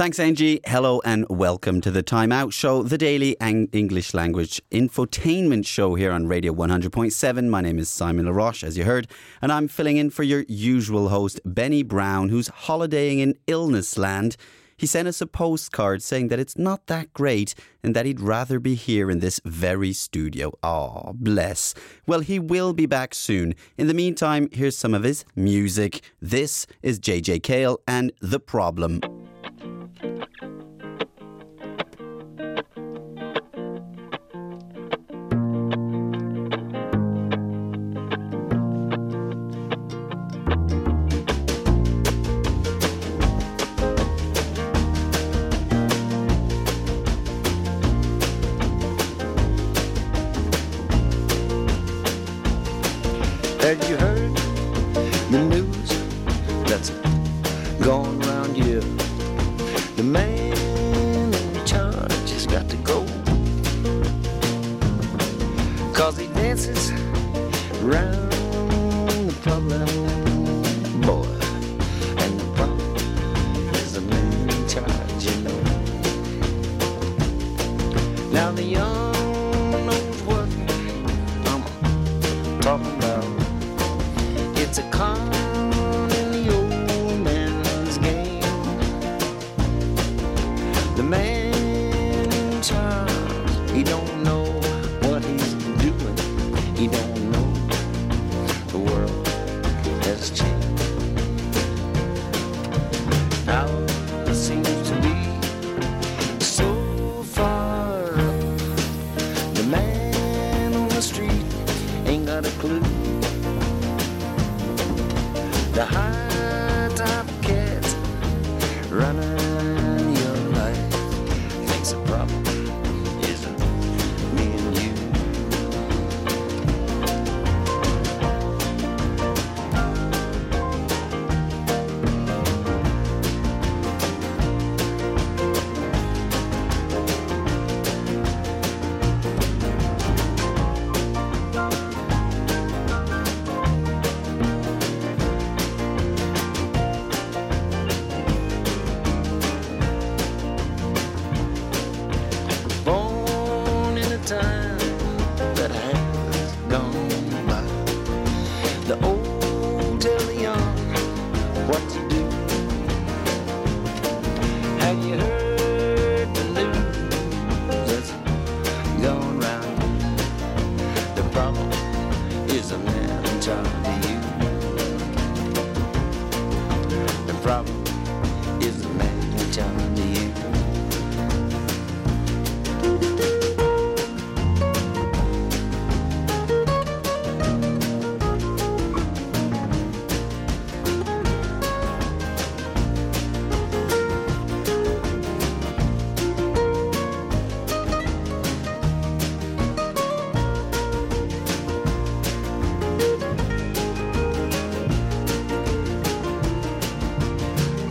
Thanks, Angie. Hello and welcome to the Time Out Show, the daily English language infotainment show here on Radio 100.7. My name is Simon LaRoche, as you heard, and I'm filling in for your usual host, Benny Brown, who's holidaying in illness land. He sent us a postcard saying that it's not that great and that he'd rather be here in this very studio. Ah, bless. Well, he will be back soon. In the meantime, here's some of his music. This is JJ Cale and The Problem. Thank you.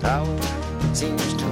power seems to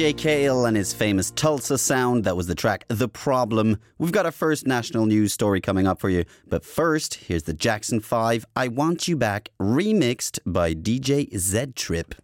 JJ Cale and his famous Tulsa sound. That was the track The Problem. We've got our first national news story coming up for you. But first, here's the Jackson 5 I Want You Back remixed by DJ Z Trip.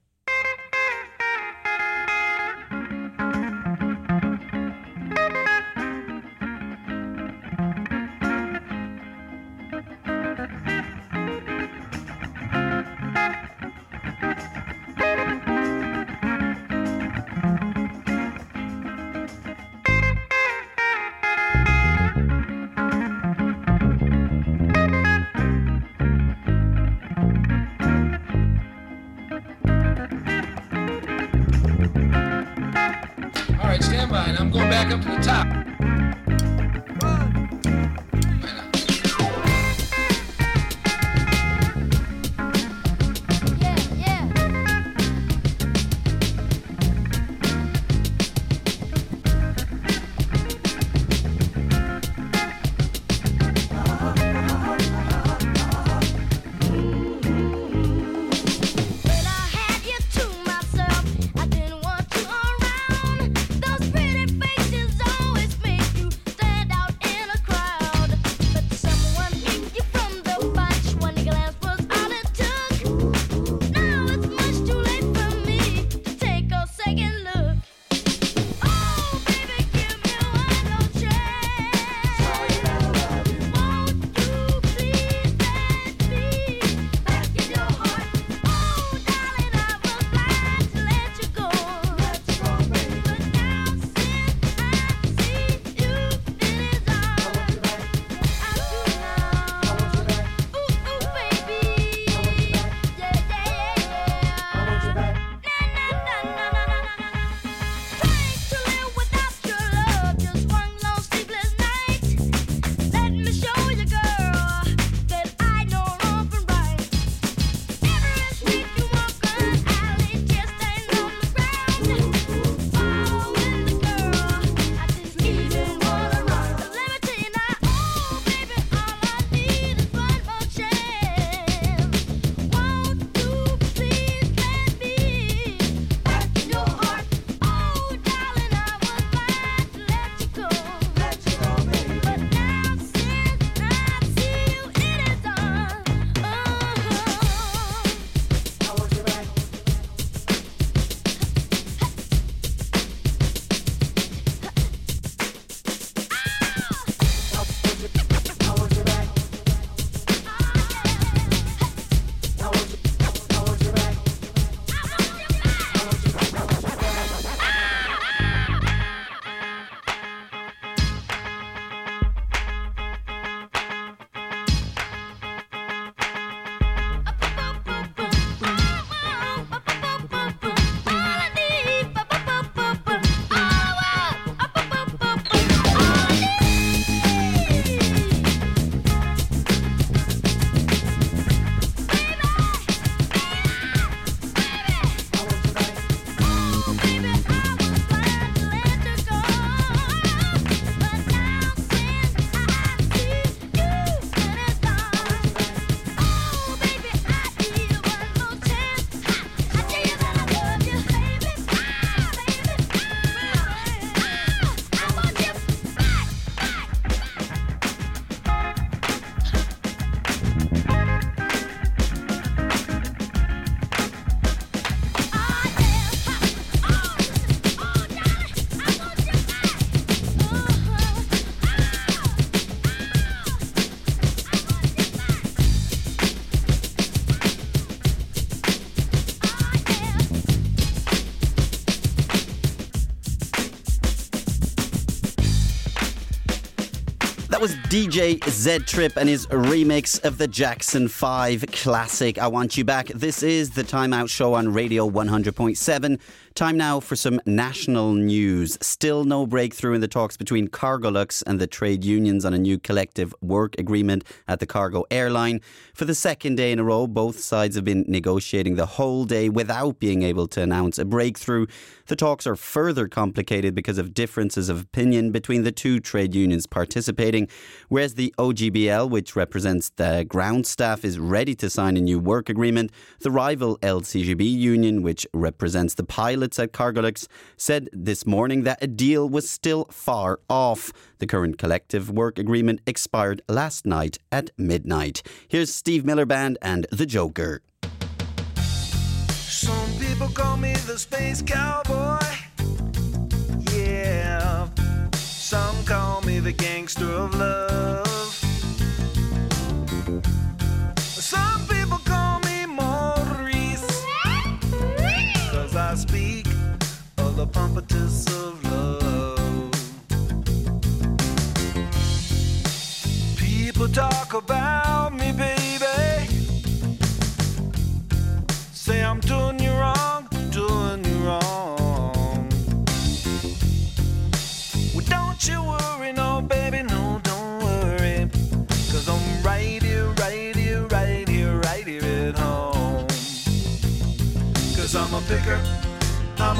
Up to the top. DJ Z Trip and his remix of the Jackson 5 classic I Want You Back. This is the Timeout Show on Radio 100.7. Time now for some national news. Still no breakthrough in the talks between Cargolux and the trade unions on a new collective work agreement at the cargo airline. For the second day in a row, both sides have been negotiating the whole day without being able to announce a breakthrough. The talks are further complicated because of differences of opinion between the two trade unions participating. Whereas the OGBL, which represents the ground staff, is ready to sign a new work agreement, the rival LCGB union, which represents the pilots at Cargolux, said this morning that a deal was still far off. The current collective work agreement expired last night at midnight. Here's Steve Miller Band and The Joker. Some people call me the space cowboy. Yeah. Some call me the gangster of love. Speak of the pompatus of love. People talk about me, baby.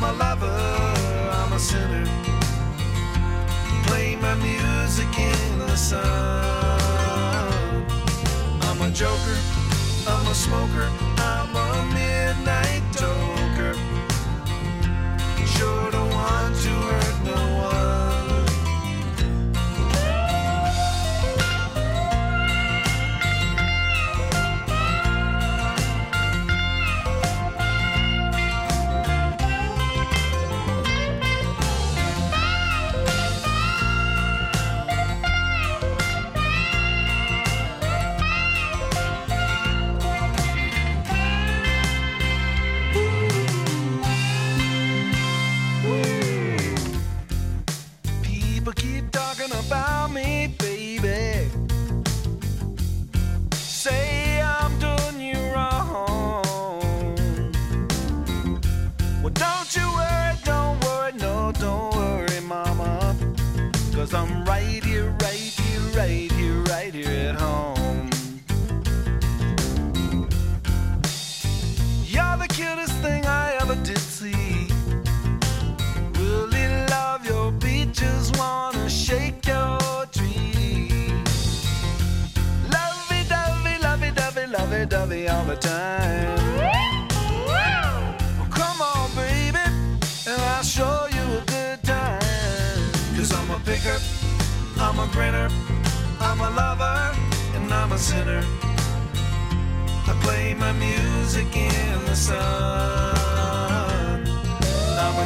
I'm a lover, I'm a sinner play my music in the sun. I'm a joker, I'm a smoker, I'm a midnight toker.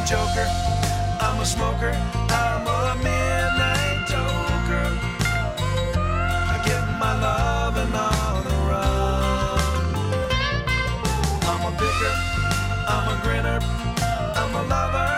Joker, I'm a smoker, I'm a midnight toker. I get my loving on the run. I'm a picker, I'm a grinner, I'm a lover,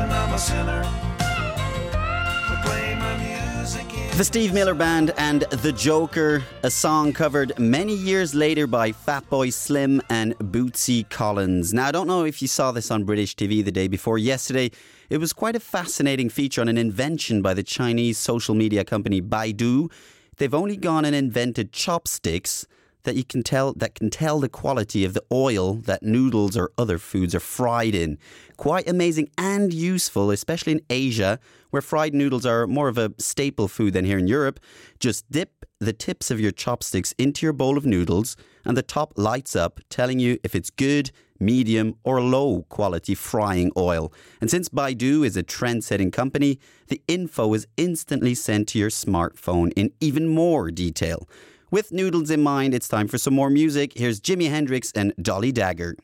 and I'm a sinner. I play my music The Steve Miller Band and The Joker, a song covered many years later by Fatboy Slim and Bootsy Collins. Now, I don't know if you saw this on British TV the day before yesterday. It was quite a fascinating feature on an invention by the Chinese social media company Baidu. They've only gone and invented chopsticks that you can tell that can tell the quality of the oil that noodles or other foods are fried in. Quite amazing and useful, especially in Asia, where fried noodles are more of a staple food than here in Europe. Just dip the tips of your chopsticks into your bowl of noodles, and the top lights up, telling you if it's good, medium, or low quality frying oil. And since Baidu is a trend setting company, the info is instantly sent to your smartphone in even more detail. With noodles in mind, it's time for some more music. Here's Jimi Hendrix and Dolly Dagger.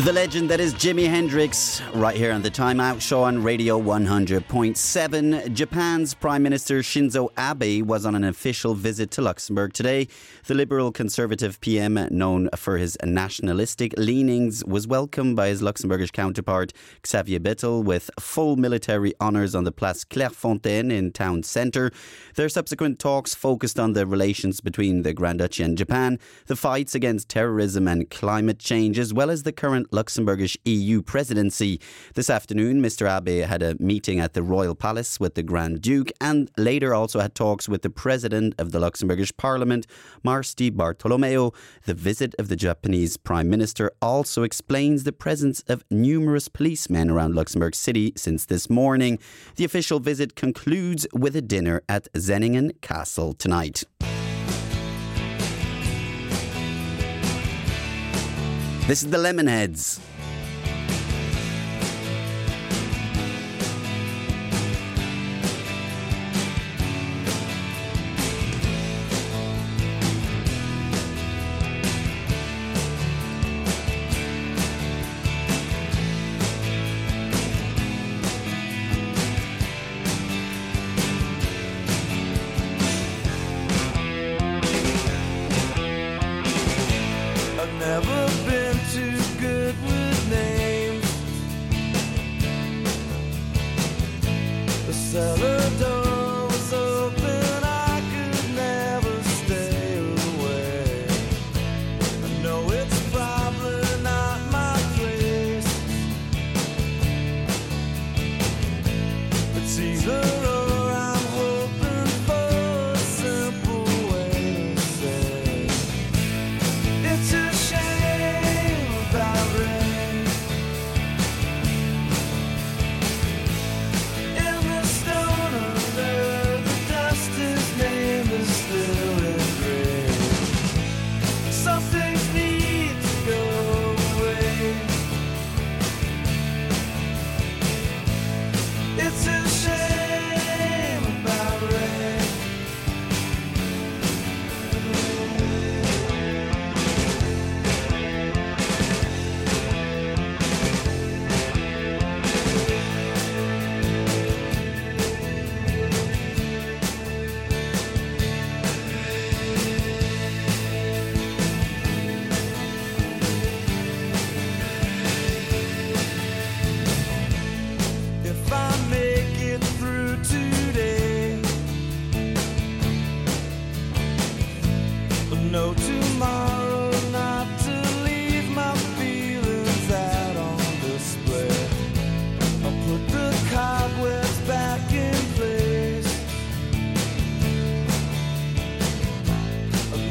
The legend that is Jimi Hendrix, right here on the Time Out Show on Radio 100.7. Japan's Prime Minister Shinzo Abe was on an official visit to Luxembourg today. The Liberal Conservative PM, known for his nationalistic leanings, was welcomed by his Luxembourgish counterpart Xavier Bettel with full military honours on the Place Clairefontaine in town centre. Their subsequent talks focused on the relations between the Grand Duchy and Japan, the fights against terrorism and climate change, as well as the current Luxembourgish EU presidency. This afternoon, Mr. Abe had a meeting at the Royal Palace with the Grand Duke and later also had talks with the President of the Luxembourgish Parliament, Mars Di Bartolomeo. The visit of the Japanese Prime Minister also explains the presence of numerous policemen around Luxembourg City since this morning. The official visit concludes with a dinner at Senningen Castle tonight. This is the Lemonheads.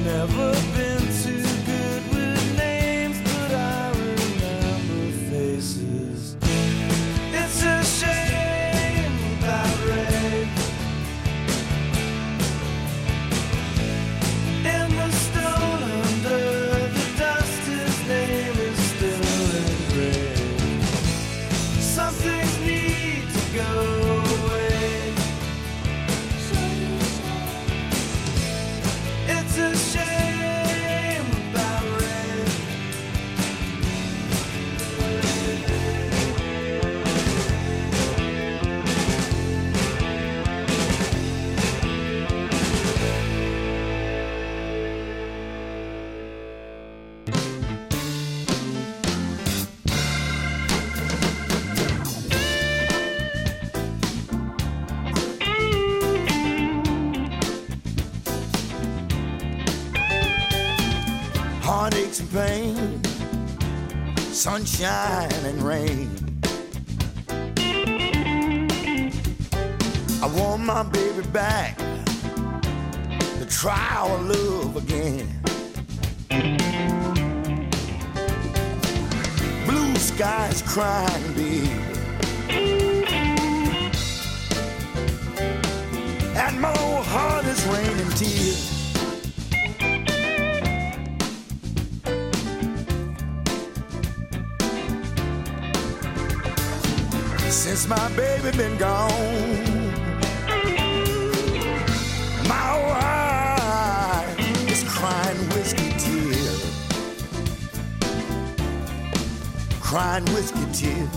Never been sunshine and rain. Tears. whiskey tears.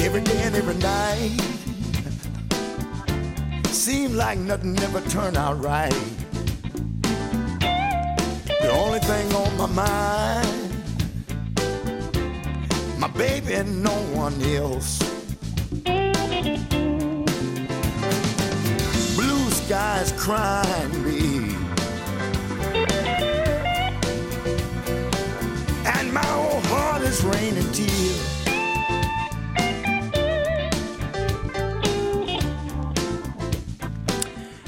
Every day and every night. Seemed like nothing ever turned out right. The only thing on my mind, my baby and no one else. Blue skies crying raining tears.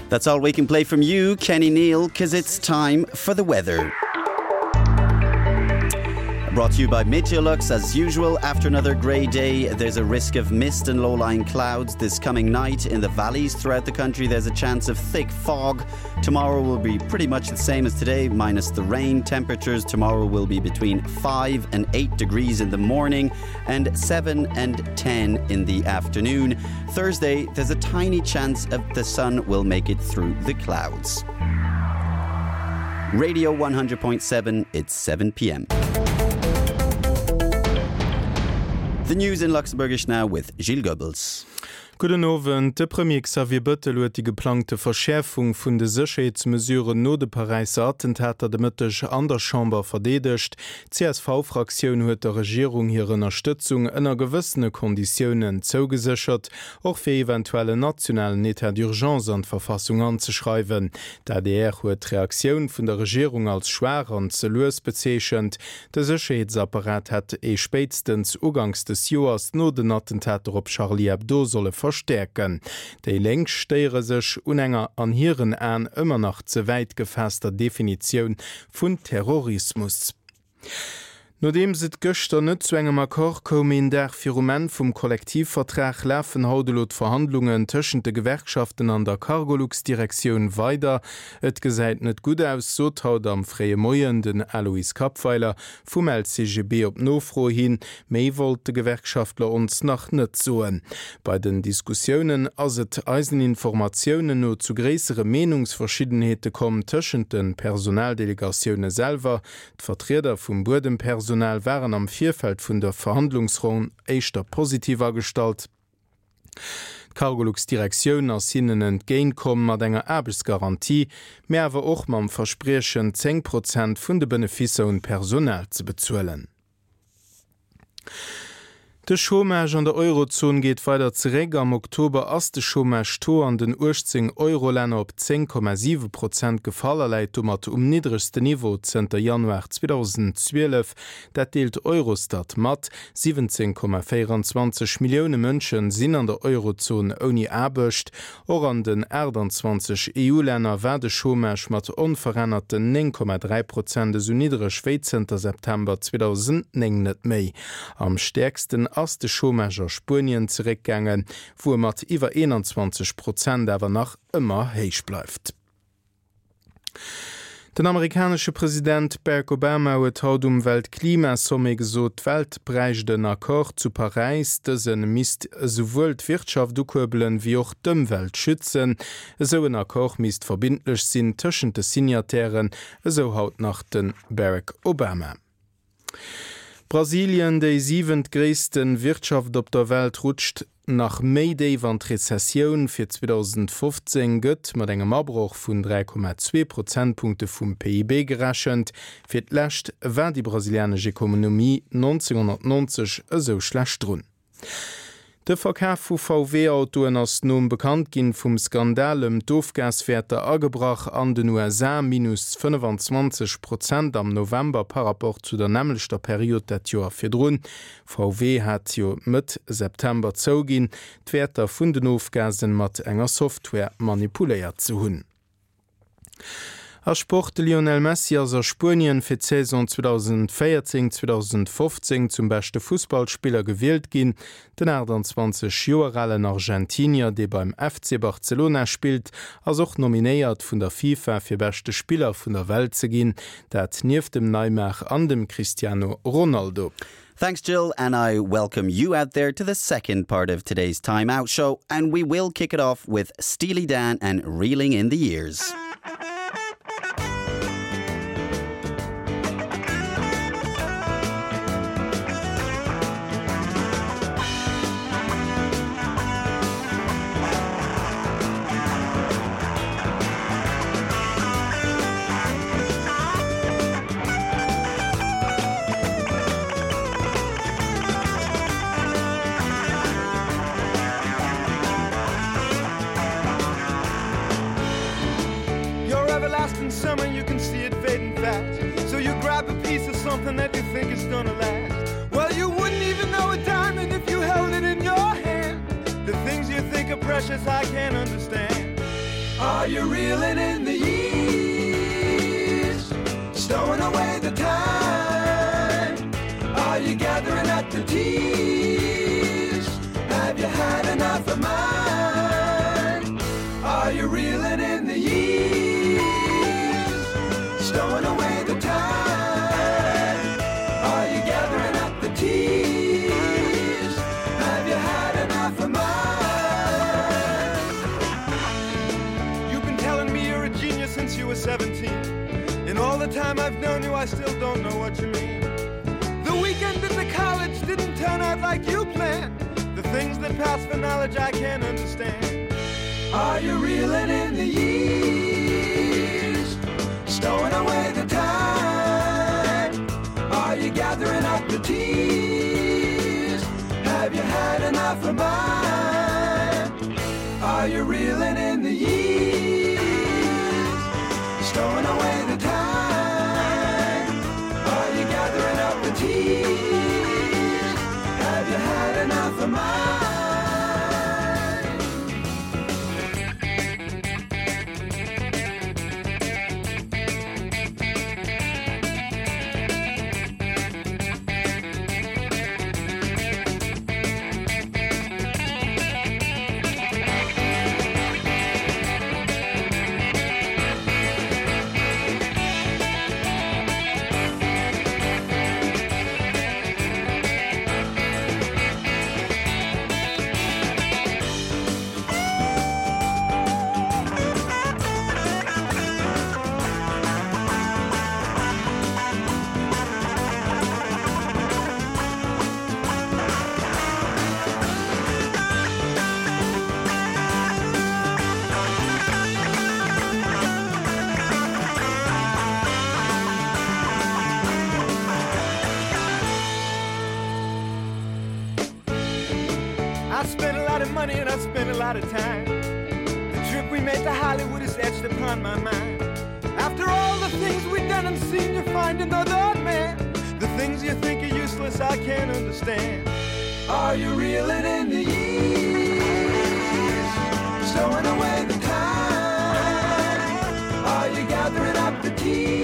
That's all we can play from you, Kenny Neal, because it's time for the weather. Brought to you by MeteoLux. As usual, after another grey day, there's a risk of mist and low lying clouds this coming night. In the valleys throughout the country, there's a chance of thick fog. Tomorrow will be pretty much the same as today, minus the rain. Temperatures tomorrow will be between 5 and 8 degrees in the morning and 7 and 10 in the afternoon. Thursday, there's a tiny chance of the sun will make it through the clouds. Radio 100.7, it's 7 p.m. The news in Luxembourgish now with Gilles Goebbels. Gudenowen de Premier Xavier Bëttel huet die geplante Verschärfung vun de Sicherheitsmesure no de Pariser Attentäter de Mëttech an der Chamber verdedecht. CSV-Fraktiun huet der Regierung hire Unterstützung ënner gewëssene Konditionen zouugesichert och fir eventuelle nationalen Etat d'urgence an Verfassung anzuschreiben. Da DR huet Reaktionun vun der Regierung als schwer an ze loes bezeechend, de Sicherheitsapparat hat e spestens ugangs des Joers no den Attentäter op Charlie Hebdo solle ver verstärken. Dei leng steiere sech unenger an hireieren Ä ëmmer nach ze weit gefäster Definiioun vun Terrorismus. Nodem se Göchter net zu engem Akkor kom in der Firument vum Kollektivvertrag läffen haudelot Verhandlungen tschen de Gewerkschaften an der Cargoluxdirektion weiter. Et gesäit net gut aus so haut am frée Moien den Alois Kapweiler vum LCGB op nofro hin, méi wollte Gewerkschaftler ons nach net zoen. Bei den Diskussionen ass et Eiseninformationioen no zu gräsere Menungsverschiedenheete kommen tschen den Personaldelegationune selber, d'Vertreter vum Burdenpersonal Personal wären am Vierfeld vun der Verhandlungsron eichter positiver Gestalt. Cargoluxdirektiun ass hininnen entgéinkom mat enger Erbesgarantie, Mäwer och mam versprechen 10 Prozent vun de Benefisse un Personal ze bezuelen. De Schomerg an der Eurozone geht weiter zeré am Oktober ass de Schomerg to an den Urzing Eurolänner op 10,7 Prozent Gefallerleit um mat um niedrigste Niveau Zter Januar 2012, dat deelt Eurostat mat. 17,24 Millioune Mënschen sinn an der Eurozone oni erbecht. Or an den Erdern 20 EU-Länner werde de mat onverrennerten 9,3 Prozent des so niedrigschwe September 2009 net méi. Am stärksten ass de Schomeger Spien zerekgängen, wo mat iwwer 21 Prozent awer nach ëmmer héich bleifft. Den amerikasche Präsident Barack Obama huet haut um Weltklimasomme gesot Weltbreich den Akkor zu Parisis, dëssen mist sowuel Wirtschaft dukurbelen wie och d'ëmwelt schützen, eso en Akkor mist verbindlech sinn tschen de Signatären, eso haut nach den Barack Obama. Brasilien déi sievent ggréessten Wirtschaft op der Welt rutscht nach Mayday van Rezessionioun fir 2015 gëtt mat engem Abbruch vun 3,2 Prozentpunkte vum PIB gerächend, fir d'lächt wär die brasilianesche Ekonomie 1990 eso schlecht runn. De Verkehr vu VW-Autoen ass nom bekannt ginn vum Skandalem Doofgasfährte agebrach an den USA minus 25 Prozent am November Paraport zu der nämlichter Periode dat Joer firdroun. VW hat jo mit September zougin, d'werter vun den Ofgasen mat enger Software manipuléiert zu hunn. Er sportte Lionel Messi as er Spien fir Saison 2014-2015 zum beste Fußballspieler gewählt ginn, den er 20 Joerellen Argentinier, de beim FC Barcelona spielt, as och nominéiert vun der FIFA fir beste Spieler vun der Welt ze ginn, dat nief dem Neimach an dem Cristiano Ronaldo. Thanks, Jill, and I welcome you out there to the second part of today's Time Out show, and we will kick it off with Steely Dan and Reeling in the Years. Are you reeling in time I've known you, I still don't know what you mean. The weekend at the college didn't turn out like you planned. The things that pass for knowledge I can't understand. Are you reeling in the years? Stowing away the time? Are you gathering up the tears? Have you had enough of mine? Are you reeling in the years? Enough of mine? Upon my mind. After all the things we've done and seen, you find another man. The things you think are useless, I can't understand. Are you reeling in the years? Stowing away the time? Are you gathering up the tears?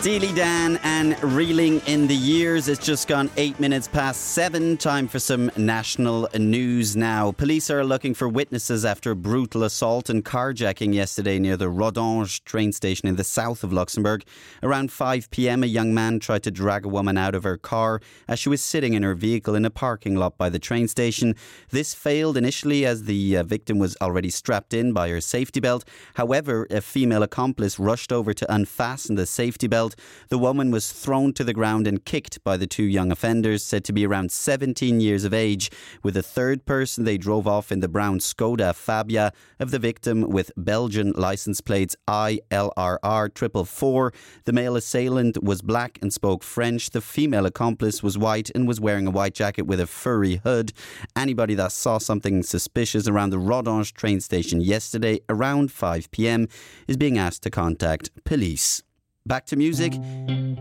Steely Dan and reeling in the years. It's just gone eight minutes past seven. Time for some national news now. Police are looking for witnesses after a brutal assault and carjacking yesterday near the Rodange train station in the south of Luxembourg. Around 5 pm, a young man tried to drag a woman out of her car as she was sitting in her vehicle in a parking lot by the train station. This failed initially as the uh, victim was already strapped in by her safety belt. However, a female accomplice rushed over to unfasten the safety belt. The woman was thrown to the ground and kicked by the two young offenders, said to be around 17 years of age. With a third person, they drove off in the brown Skoda Fabia of the victim with Belgian license plates ILRR triple four. The male assailant was black and spoke French. The female accomplice was white and was wearing a white jacket with a furry hood. Anybody that saw something suspicious around the Rodange train station yesterday around 5 pm is being asked to contact police. Back to music.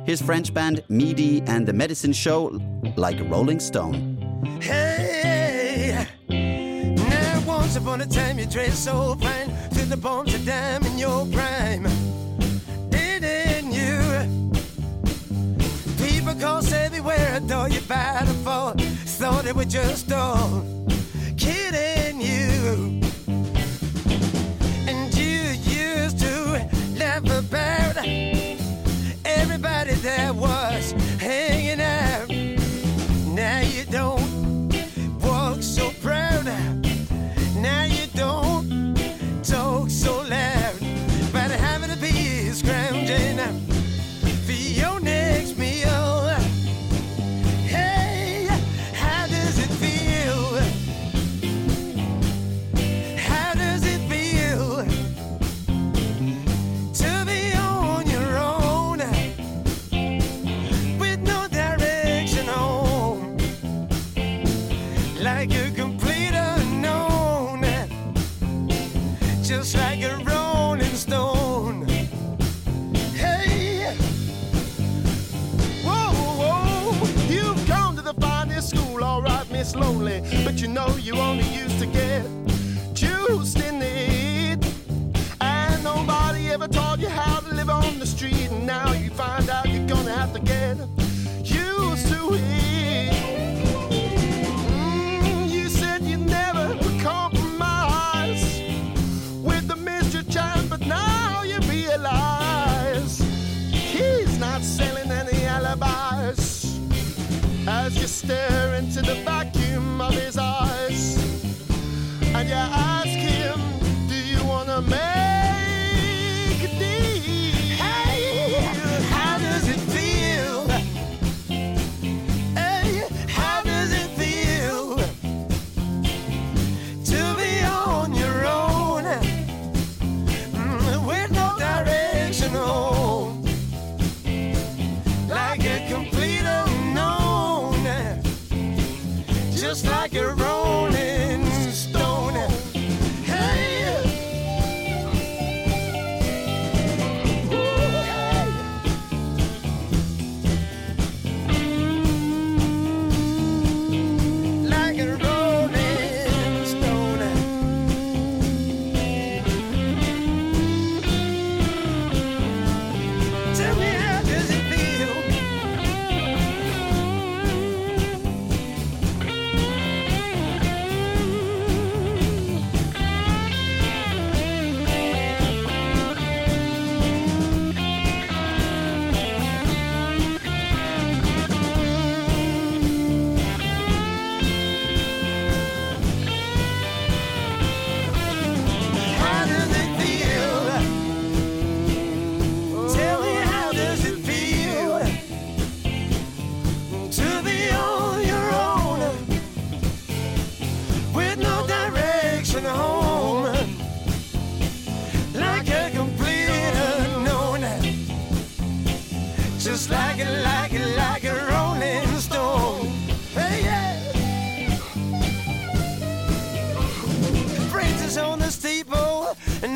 His French band Midi and the Medicine Show like Rolling Stone. Hey, now once upon a time you dressed so fine to the bones of dime in your prime. Didn't you? People cause everywhere adore you by the fall. Thought it was just all you only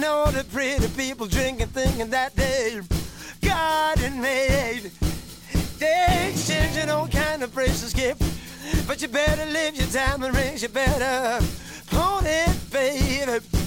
And all the pretty people drinking, thinking that they're God-made. They exchanging all kind of precious gifts, but you better live your time rings. You better better it, baby.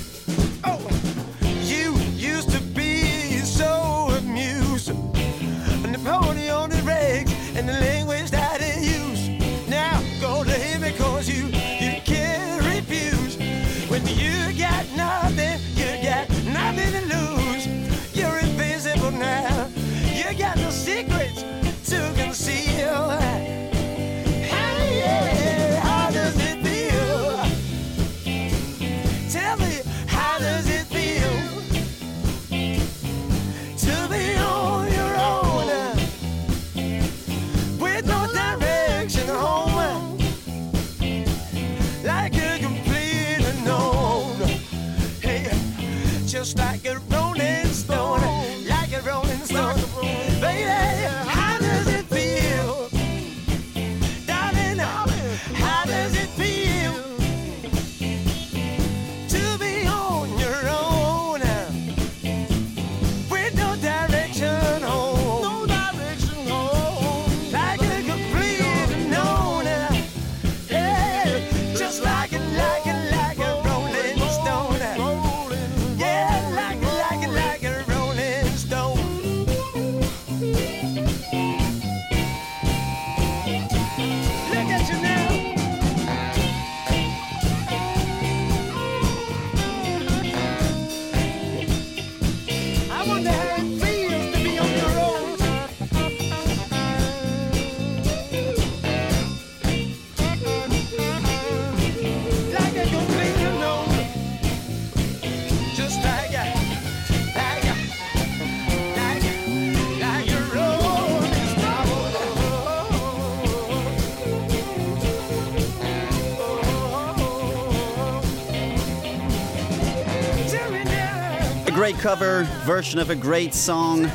cover version of a great song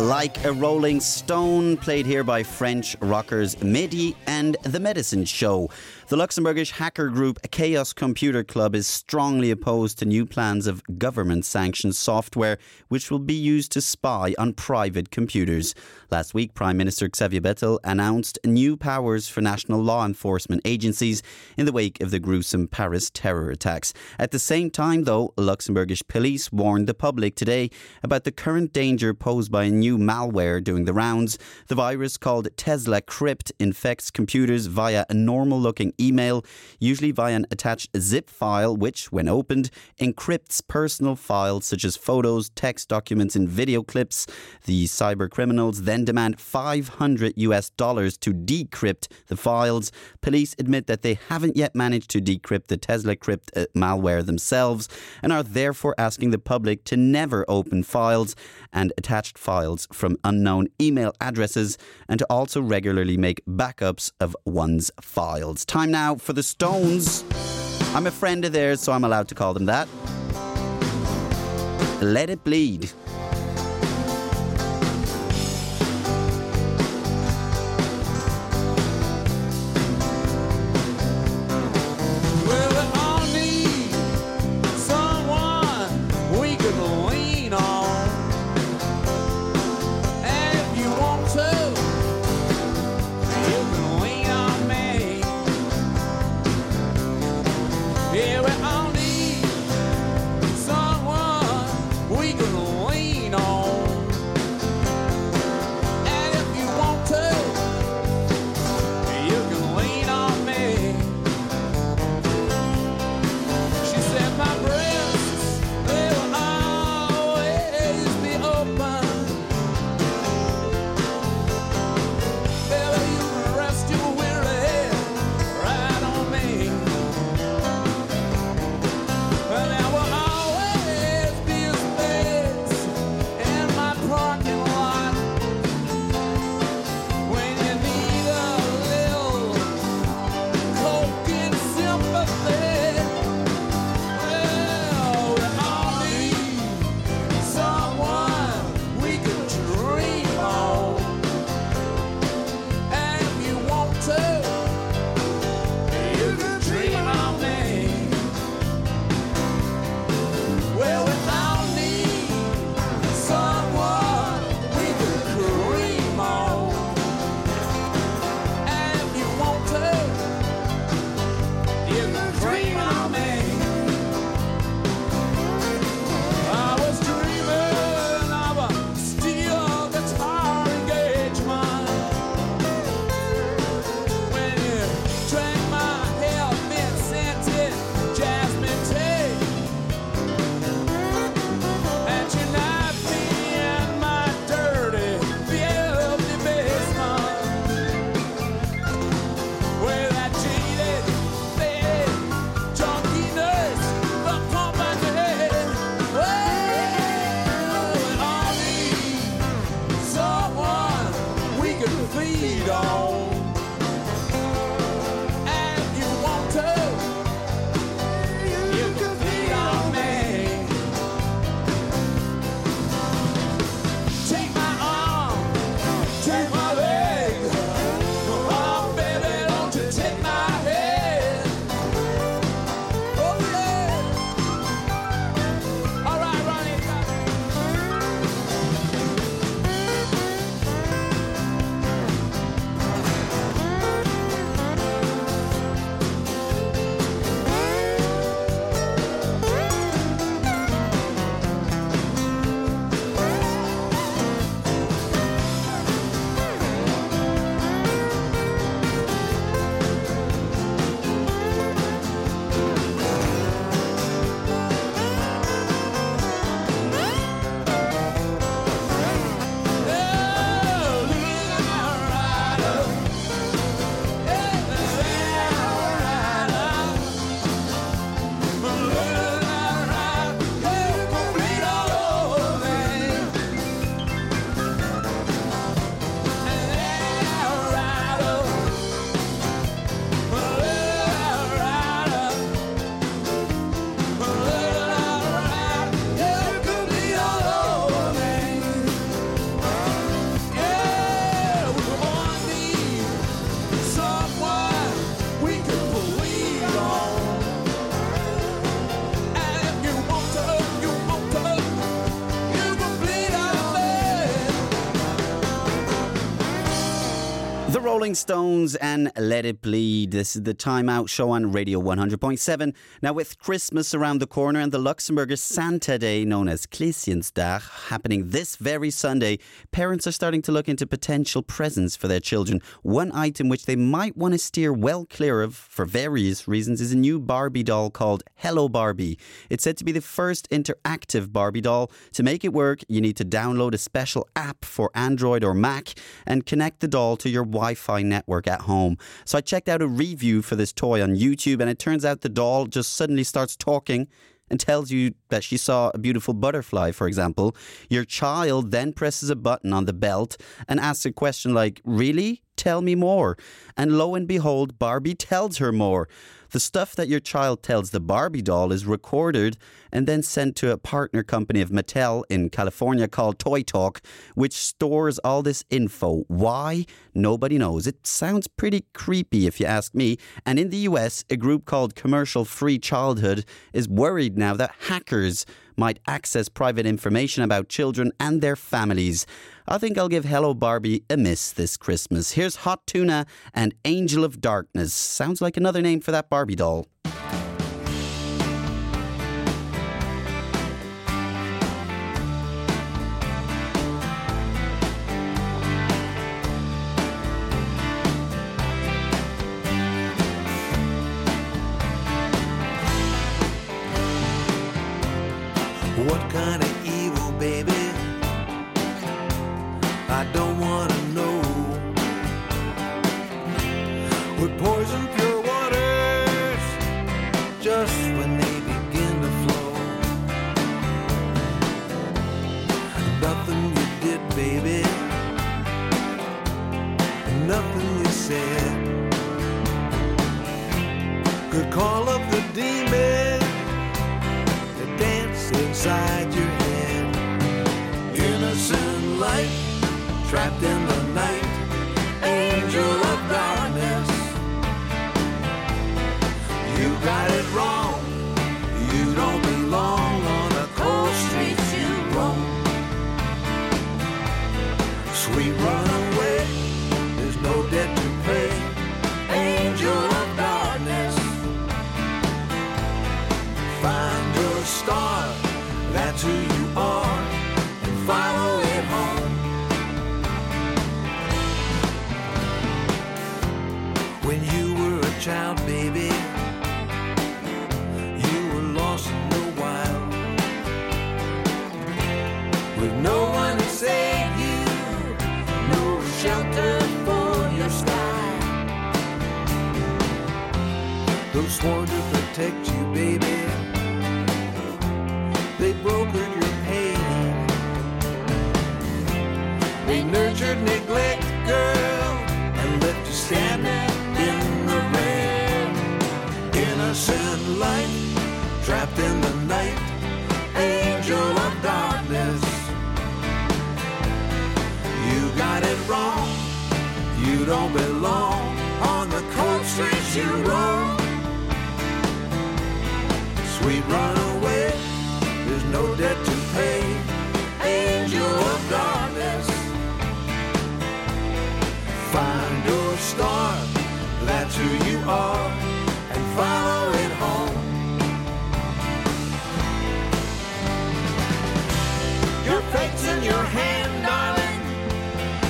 like a Rolling Stone, played here by French rockers Midi and The Medicine Show. The Luxembourgish hacker group Chaos Computer Club is strongly opposed to new plans of government sanctioned software which will be used to spy on private computers. Last week, Prime Minister Xavier Bettel announced new powers for national law enforcement agencies in the wake of the gruesome Paris terror attacks. At the same time, though, Luxembourgish police warned the public today about the current danger posed by a new malware doing the rounds. The virus called Tesla Crypt infects computers via a normal looking email, usually via an attached zip file, which, when opened, encrypts personal files such as photos, text documents, and video clips. The cyber criminals then demand 500 US dollars to decrypt the files. Police admit that they haven't yet managed to decrypt the Tesla Crypt uh, malware themselves and are therefore asking the public to never open files and attached files from unknown email addresses and to also regularly make backups of one's files. Time now for the Stones. I'm a friend of theirs, so I'm allowed to call them that. Let it bleed. Rolling Stones and Let It Bleed. This is the Time Out show on Radio 100.7. Now, with Christmas around the corner and the Luxembourger Santa Day, known as Kleeschensdag, happening this very Sunday, parents are starting to look into potential presents for their children. One item which they might want to steer well clear of, for various reasons, is a new Barbie doll called Hello Barbie. It's said to be the first interactive Barbie doll. To make it work, you need to download a special app for Android or Mac and connect the doll to your Wi Fi network at home. So I checked out a review for this toy on YouTube, and it turns out the doll just suddenly starts talking and tells you that she saw a beautiful butterfly, for example. Your child then presses a button on the belt and asks a question like, Really? Tell me more. And lo and behold, Barbie tells her more. The stuff that your child tells the Barbie doll is recorded and then sent to a partner company of Mattel in California called Toy Talk, which stores all this info. Why? Nobody knows. It sounds pretty creepy if you ask me. And in the US, a group called Commercial Free Childhood is worried now that hackers might access private information about children and their families. I think I'll give Hello Barbie a miss this Christmas. Here's Hot Tuna and Angel of Darkness. Sounds like another name for that Barbie doll. Those sworn to protect you, baby. They brokered your pain. They nurtured neglect, girl, and left you standing in the rain. Innocent light, trapped in the night, angel of darkness. You got it wrong. You don't belong on the cold streets you roam. Sweet runaway, there's no debt to pay. Angel of darkness, find your star, that's who you are, and follow it home. Your fate's in your hand, darling,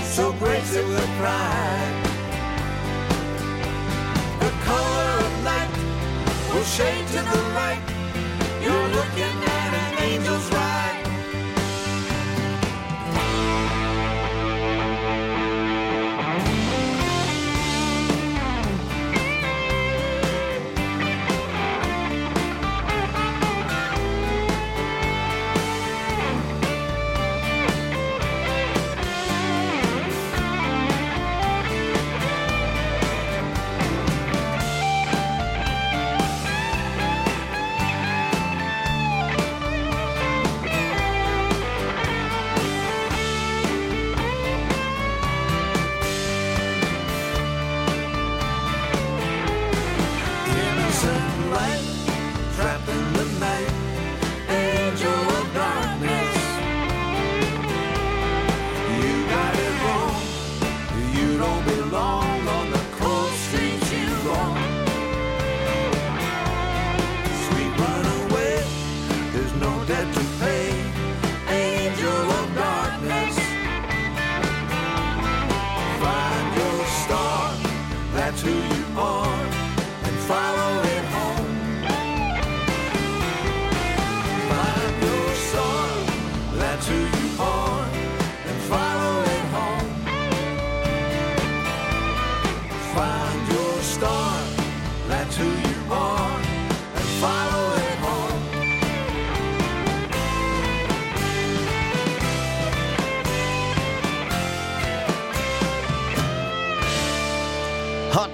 so grace it with pride. The color of night will shade to the light. You're looking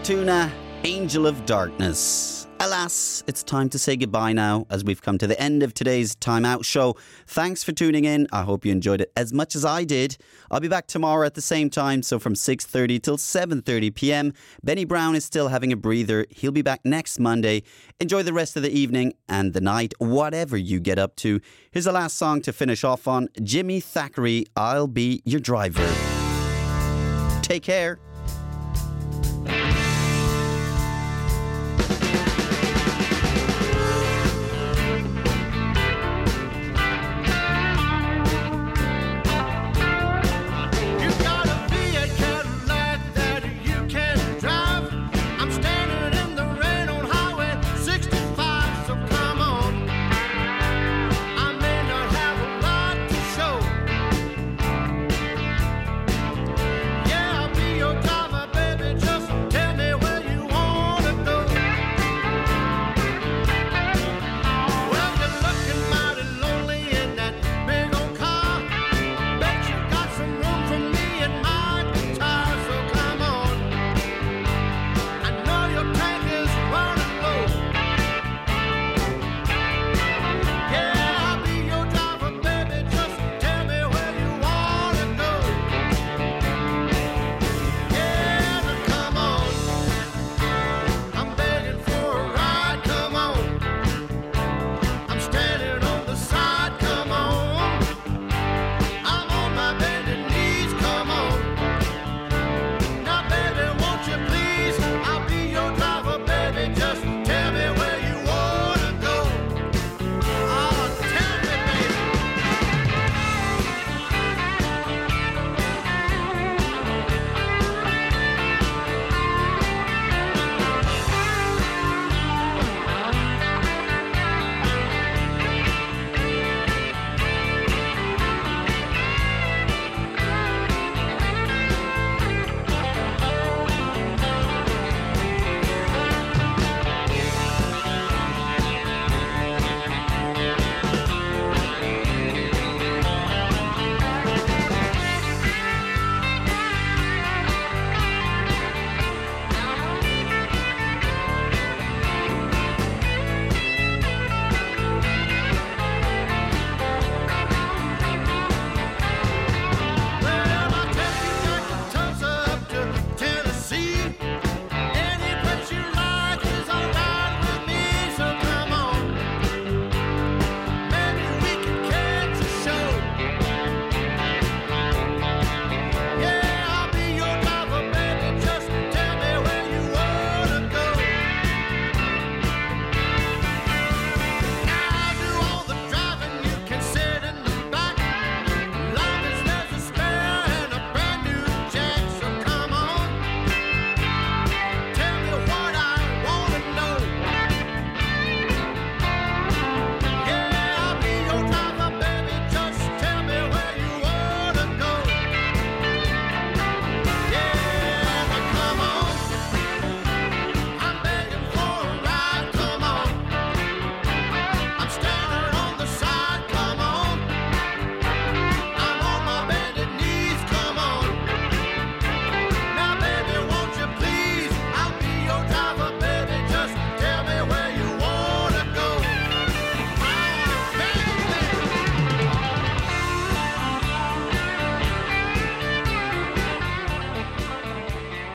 Tuna, Angel of Darkness. Alas, it's time to say goodbye now as we've come to the end of today's Time Out show. Thanks for tuning in. I hope you enjoyed it as much as I did. I'll be back tomorrow at the same time, so from 6:30 till 7:30 p.m. Benny Brown is still having a breather. He'll be back next Monday. Enjoy the rest of the evening and the night, whatever you get up to. Here's the last song to finish off on Jimmy Thackery, I'll be your driver. Take care.